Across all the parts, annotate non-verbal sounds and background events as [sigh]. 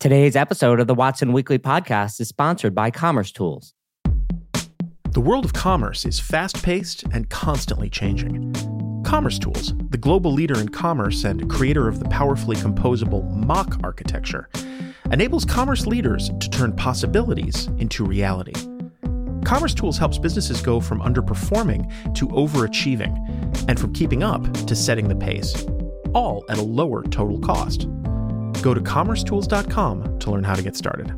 Today's episode of the Watson Weekly podcast is sponsored by Commerce Tools. The world of commerce is fast paced and constantly changing. Commerce Tools, the global leader in commerce and creator of the powerfully composable MACH architecture, enables commerce leaders to turn possibilities into reality. Commerce Tools helps businesses go from underperforming to overachieving, and from keeping up to setting the pace, all at a lower total cost. Go to commercetools.com to learn how to get started.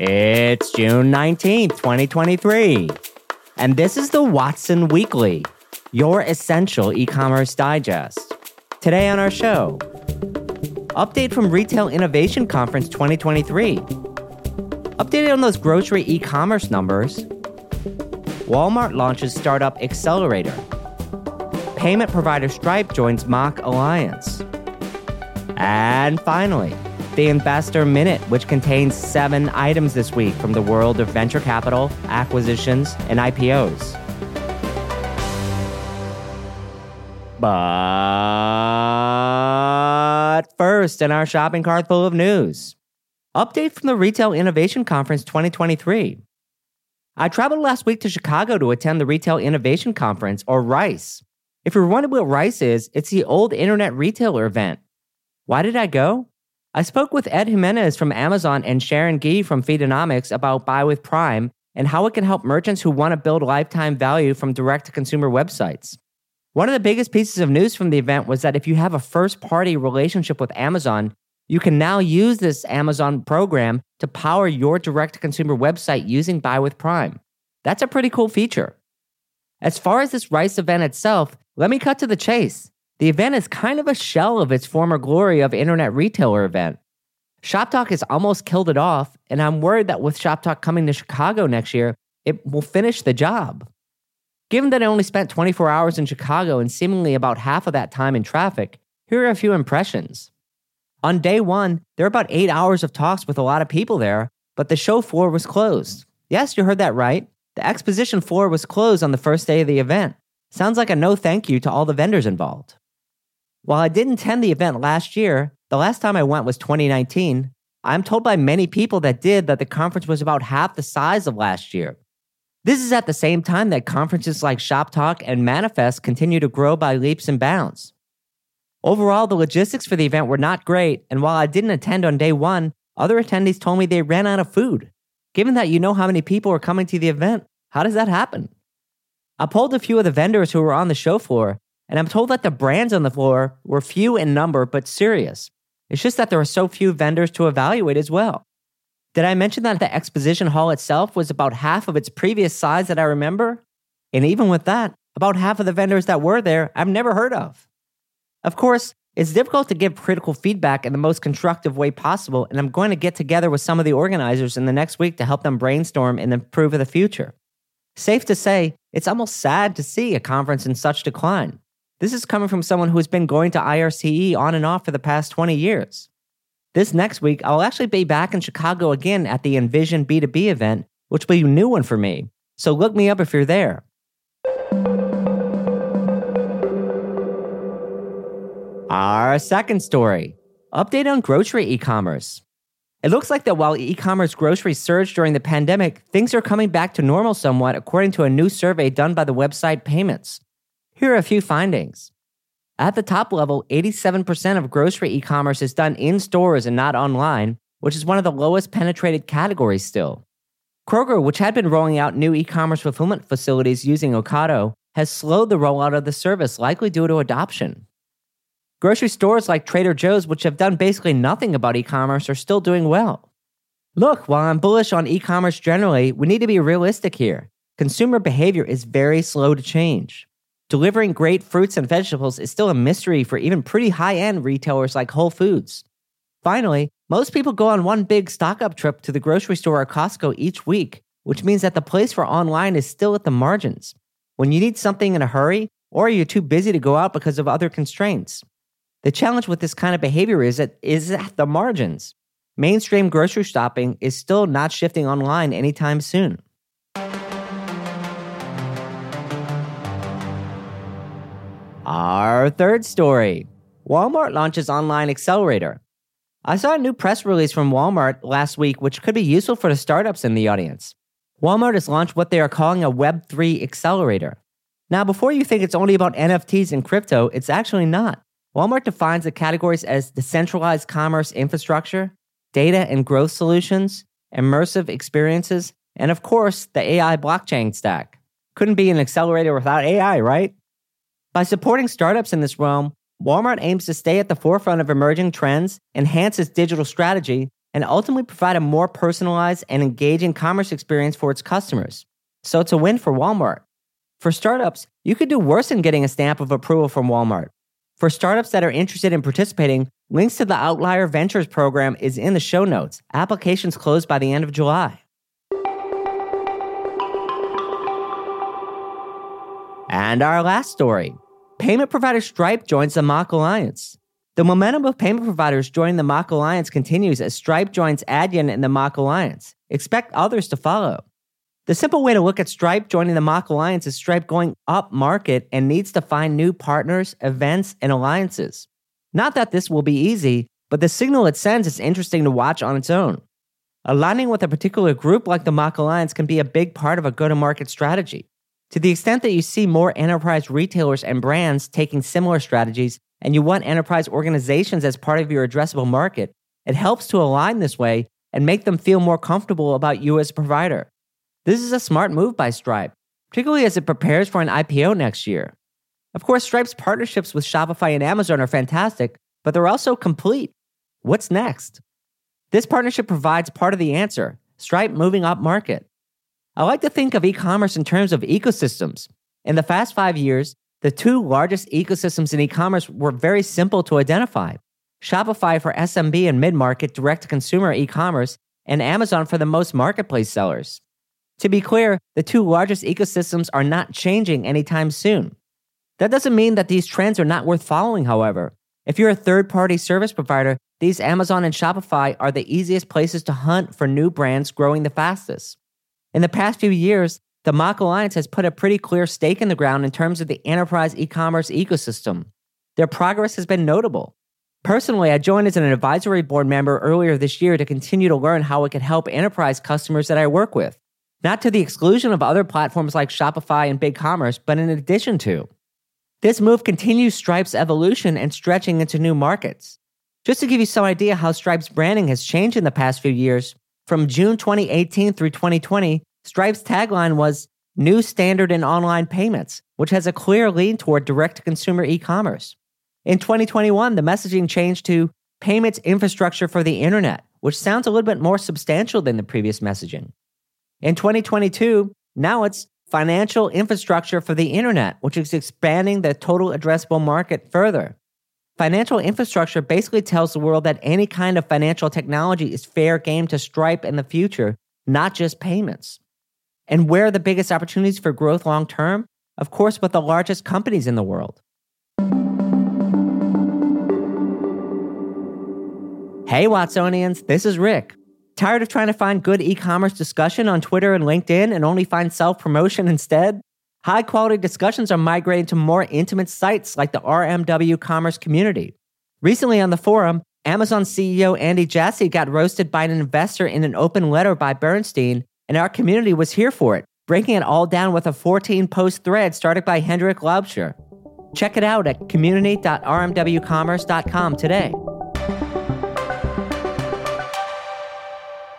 It's June 19th, 2023. And this is the Watson Weekly, your essential e commerce digest. Today on our show, update from Retail Innovation Conference 2023. Updated on those grocery e commerce numbers. Walmart launches Startup Accelerator payment provider Stripe joins MACH Alliance. And finally, the Investor Minute, which contains seven items this week from the world of venture capital, acquisitions, and IPOs. But first, in our shopping cart full of news, update from the Retail Innovation Conference 2023. I traveled last week to Chicago to attend the Retail Innovation Conference, or RICE, if you're wondering what Rice is, it's the old internet retailer event. Why did I go? I spoke with Ed Jimenez from Amazon and Sharon Gee from Feedonomics about Buy with Prime and how it can help merchants who want to build lifetime value from direct to consumer websites. One of the biggest pieces of news from the event was that if you have a first party relationship with Amazon, you can now use this Amazon program to power your direct to consumer website using Buy with Prime. That's a pretty cool feature. As far as this Rice event itself, let me cut to the chase. The event is kind of a shell of its former glory of internet retailer event. ShopTalk has almost killed it off, and I'm worried that with ShopTalk coming to Chicago next year, it will finish the job. Given that I only spent 24 hours in Chicago and seemingly about half of that time in traffic, here are a few impressions. On day one, there were about eight hours of talks with a lot of people there, but the show floor was closed. Yes, you heard that right. The exposition floor was closed on the first day of the event. Sounds like a no thank you to all the vendors involved. While I didn't attend the event last year, the last time I went was 2019. I'm told by many people that did that the conference was about half the size of last year. This is at the same time that conferences like Shop Talk and Manifest continue to grow by leaps and bounds. Overall, the logistics for the event were not great, and while I didn't attend on day one, other attendees told me they ran out of food. Given that you know how many people are coming to the event, how does that happen? I polled a few of the vendors who were on the show floor, and I'm told that the brands on the floor were few in number but serious. It's just that there are so few vendors to evaluate as well. Did I mention that the exposition hall itself was about half of its previous size that I remember? And even with that, about half of the vendors that were there I've never heard of. Of course, it's difficult to give critical feedback in the most constructive way possible, and I'm going to get together with some of the organizers in the next week to help them brainstorm and improve the future. Safe to say, it's almost sad to see a conference in such decline. This is coming from someone who has been going to IRCE on and off for the past 20 years. This next week, I'll actually be back in Chicago again at the Envision B2B event, which will be a new one for me. So look me up if you're there. Our second story update on grocery e commerce. It looks like that while e commerce groceries surged during the pandemic, things are coming back to normal somewhat, according to a new survey done by the website PYMNTS. Here are a few findings. At the top level, 87% of grocery e commerce is done in stores and not online, which is one of the lowest penetrated categories still. Kroger, which had been rolling out new e commerce fulfillment facilities using Ocado, has slowed the rollout of the service, likely due to adoption. Grocery stores like Trader Joe's, which have done basically nothing about e commerce, are still doing well. Look, while I'm bullish on e commerce generally, we need to be realistic here. Consumer behavior is very slow to change. Delivering great fruits and vegetables is still a mystery for even pretty high end retailers like Whole Foods. Finally, most people go on one big stock up trip to the grocery store or Costco each week, which means that the place for online is still at the margins. When you need something in a hurry, or you're too busy to go out because of other constraints. The challenge with this kind of behavior is that is at the margins. Mainstream grocery shopping is still not shifting online anytime soon. Our third story Walmart launches online accelerator. I saw a new press release from Walmart last week, which could be useful for the startups in the audience. Walmart has launched what they are calling a Web3 accelerator. Now, before you think it's only about NFTs and crypto, it's actually not. Walmart defines the categories as decentralized commerce infrastructure, data and growth solutions, immersive experiences, and of course, the AI blockchain stack. Couldn't be an accelerator without AI, right? By supporting startups in this realm, Walmart aims to stay at the forefront of emerging trends, enhance its digital strategy, and ultimately provide a more personalized and engaging commerce experience for its customers. So it's a win for Walmart. For startups, you could do worse than getting a stamp of approval from Walmart. For startups that are interested in participating, links to the Outlier Ventures program is in the show notes. Applications close by the end of July. And our last story payment provider Stripe joins the MACH Alliance. The momentum of payment providers joining the MACH Alliance continues as Stripe joins Adyen in the MACH Alliance. Expect others to follow. The simple way to look at Stripe joining the MACH Alliance is Stripe going up market and needs to find new partners, events, and alliances. Not that this will be easy, but the signal it sends is interesting to watch on its own. Aligning with a particular group like the MACH Alliance can be a big part of a go to market strategy. To the extent that you see more enterprise retailers and brands taking similar strategies, and you want enterprise organizations as part of your addressable market, it helps to align this way and make them feel more comfortable about you as a provider. This is a smart move by Stripe, particularly as it prepares for an IPO next year. Of course, Stripe's partnerships with Shopify and Amazon are fantastic, but they're also complete. What's next? This partnership provides part of the answer Stripe moving up market. I like to think of e commerce in terms of ecosystems. In the past five years, the two largest ecosystems in e commerce were very simple to identify Shopify for SMB and mid market direct to consumer e commerce, and Amazon for the most marketplace sellers. To be clear, the two largest ecosystems are not changing anytime soon. That doesn't mean that these trends are not worth following, however. If you're a third party service provider, these Amazon and Shopify are the easiest places to hunt for new brands growing the fastest. In the past few years, the MACH Alliance has put a pretty clear stake in the ground in terms of the enterprise e commerce ecosystem. Their progress has been notable. Personally, I joined as an advisory board member earlier this year to continue to learn how it could help enterprise customers that I work with, not to the exclusion of other platforms like Shopify and BigCommerce, but in addition to. This move continues Stripe's evolution and stretching into new markets. Just to give you some idea how Stripe's branding has changed in the past few years, from June 2018 through 2020, Stripe's tagline was New Standard in Online Payments, which has a clear lean toward direct to consumer e commerce. In 2021, the messaging changed to Payments Infrastructure for the Internet, which sounds a little bit more substantial than the previous messaging. In 2022, now it's Financial Infrastructure for the Internet, which is expanding the total addressable market further. Financial infrastructure basically tells the world that any kind of financial technology is fair game to Stripe in the future, not just payments. And where are the biggest opportunities for growth long term? Of course, with the largest companies in the world. Hey, Watsonians, this is Rick. Tired of trying to find good e commerce discussion on Twitter and LinkedIn and only find self promotion [laughs] instead? High quality discussions are migrating to more intimate sites like the RMW Commerce community. Recently on the forum, Amazon CEO Andy Jassy got roasted by an investor in an open letter by Bernstein and our community was here for it, breaking it all down with a 14 post thread started by Hendrik Laubscher. Check it out at community.rmwcommerce.com today.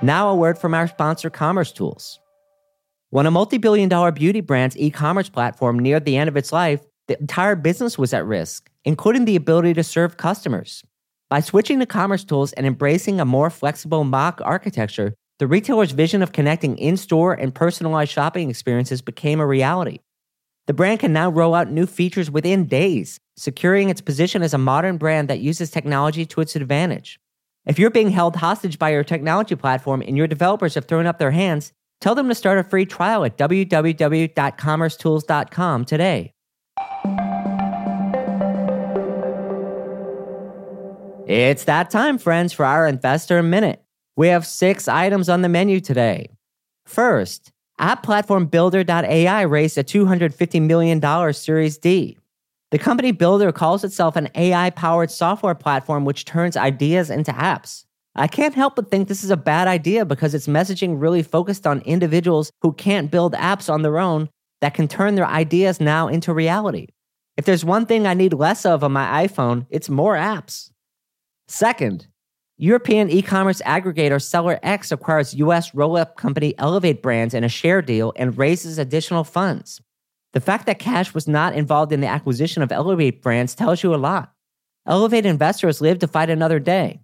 Now, a word from our sponsor, Commerce Tools. When a multi billion dollar beauty brand's e commerce platform neared the end of its life, the entire business was at risk, including the ability to serve customers. By switching to Commerce Tools and embracing a more flexible MACH architecture, the retailer's vision of connecting in store and personalized shopping experiences became a reality. The brand can now roll out new features within days, securing its position as a modern brand that uses technology to its advantage. If you're being held hostage by your technology platform and your developers have thrown up their hands, tell them to start a free trial at www.commercetools.com today. It's that time, friends, for our Investor Minute. We have six items on the menu today. First, App Platform Builder.ai raised a $250 million Series D. The company Builder calls itself an AI powered software platform which turns ideas into apps. I can't help but think this is a bad idea because its messaging really focused on individuals who can't build apps on their own that can turn their ideas now into reality. If there's one thing I need less of on my iPhone, it's more apps. Second, European e commerce aggregator SellerX acquires US roll up company Elevate Brands in a share deal and raises additional funds. The fact that cash was not involved in the acquisition of Elevate Brands tells you a lot. Elevate investors live to fight another day.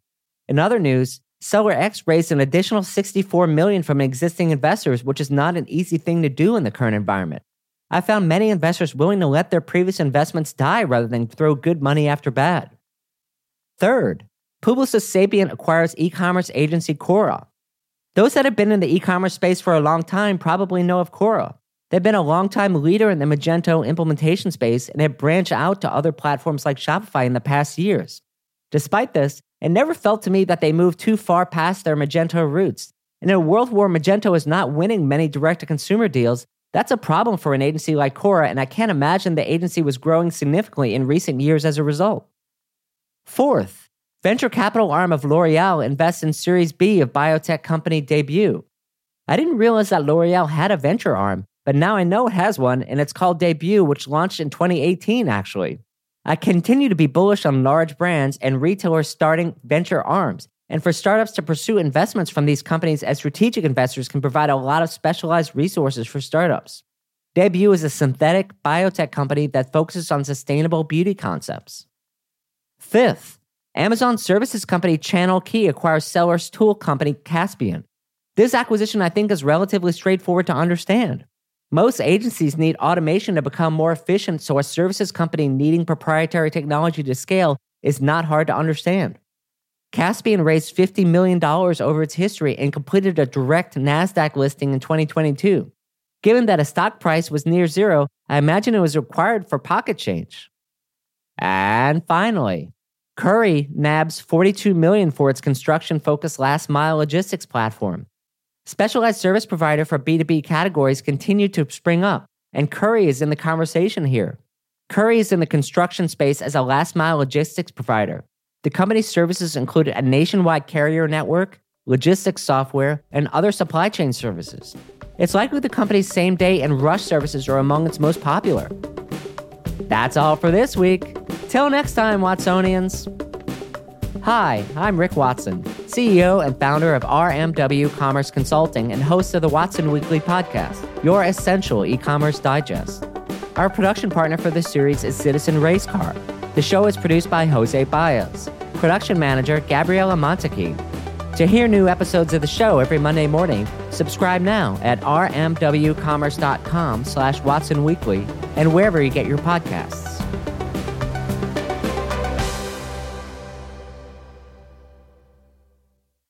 In other news, SellerX raised an additional 64 million from existing investors, which is not an easy thing to do in the current environment. I found many investors willing to let their previous investments die rather than throw good money after bad. Third, Publicis Sapient acquires e commerce agency Corra. Those that have been in the e commerce space for a long time probably know of Corra. They've been a long-time leader in the Magento implementation space and have branched out to other platforms like Shopify in the past years. Despite this, it never felt to me that they moved too far past their Magento roots. In a world where Magento is not winning many direct to consumer deals, that's a problem for an agency like Corra, and I can't imagine the agency was growing significantly in recent years as a result. Fourth, venture capital arm of L'Oreal invests in Series B of biotech company Debut. I didn't realize that L'Oreal had a venture arm, but now I know it has one, and it's called Debut, which launched in 2018, actually. I continue to be bullish on large brands and retailers starting venture arms, and for startups to pursue investments from these companies as strategic investors can provide a lot of specialized resources for startups. Debut is a synthetic biotech company that focuses on sustainable beauty concepts. Fifth, Amazon services company Channel Key acquires sellers tool company Kaspien. This acquisition, I think, is relatively straightforward to understand. Most agencies need automation to become more efficient, so a services company needing proprietary technology to scale is not hard to understand. Kaspien raised $50 million over its history and completed a direct NASDAQ listing in 2022. Given that a stock price was near zero, I imagine it was required for pocket change. And finally, Curri nabs 42 million for its construction-focused last mile logistics platform. Specialized service provider for B2B categories continue to spring up, and Curri is in the conversation here. Curri is in the construction space as a last mile logistics provider. The company's services include a nationwide carrier network, logistics software, and other supply chain services. It's likely the company's same day and rush services are among its most popular. That's all for this week. Till next time, Watsonians. Hi, I'm Rick Watson, CEO and founder of RMW Commerce Consulting and host of the Watson Weekly podcast, your essential e commerce digest. Our production partner for this series is Citizen Racecar. The show is produced by Jose Baez, production manager Gabriela Montecchi. To hear new episodes of the show every Monday morning, subscribe now at rmwcommerce.com slash Watson Weekly and wherever you get your podcasts.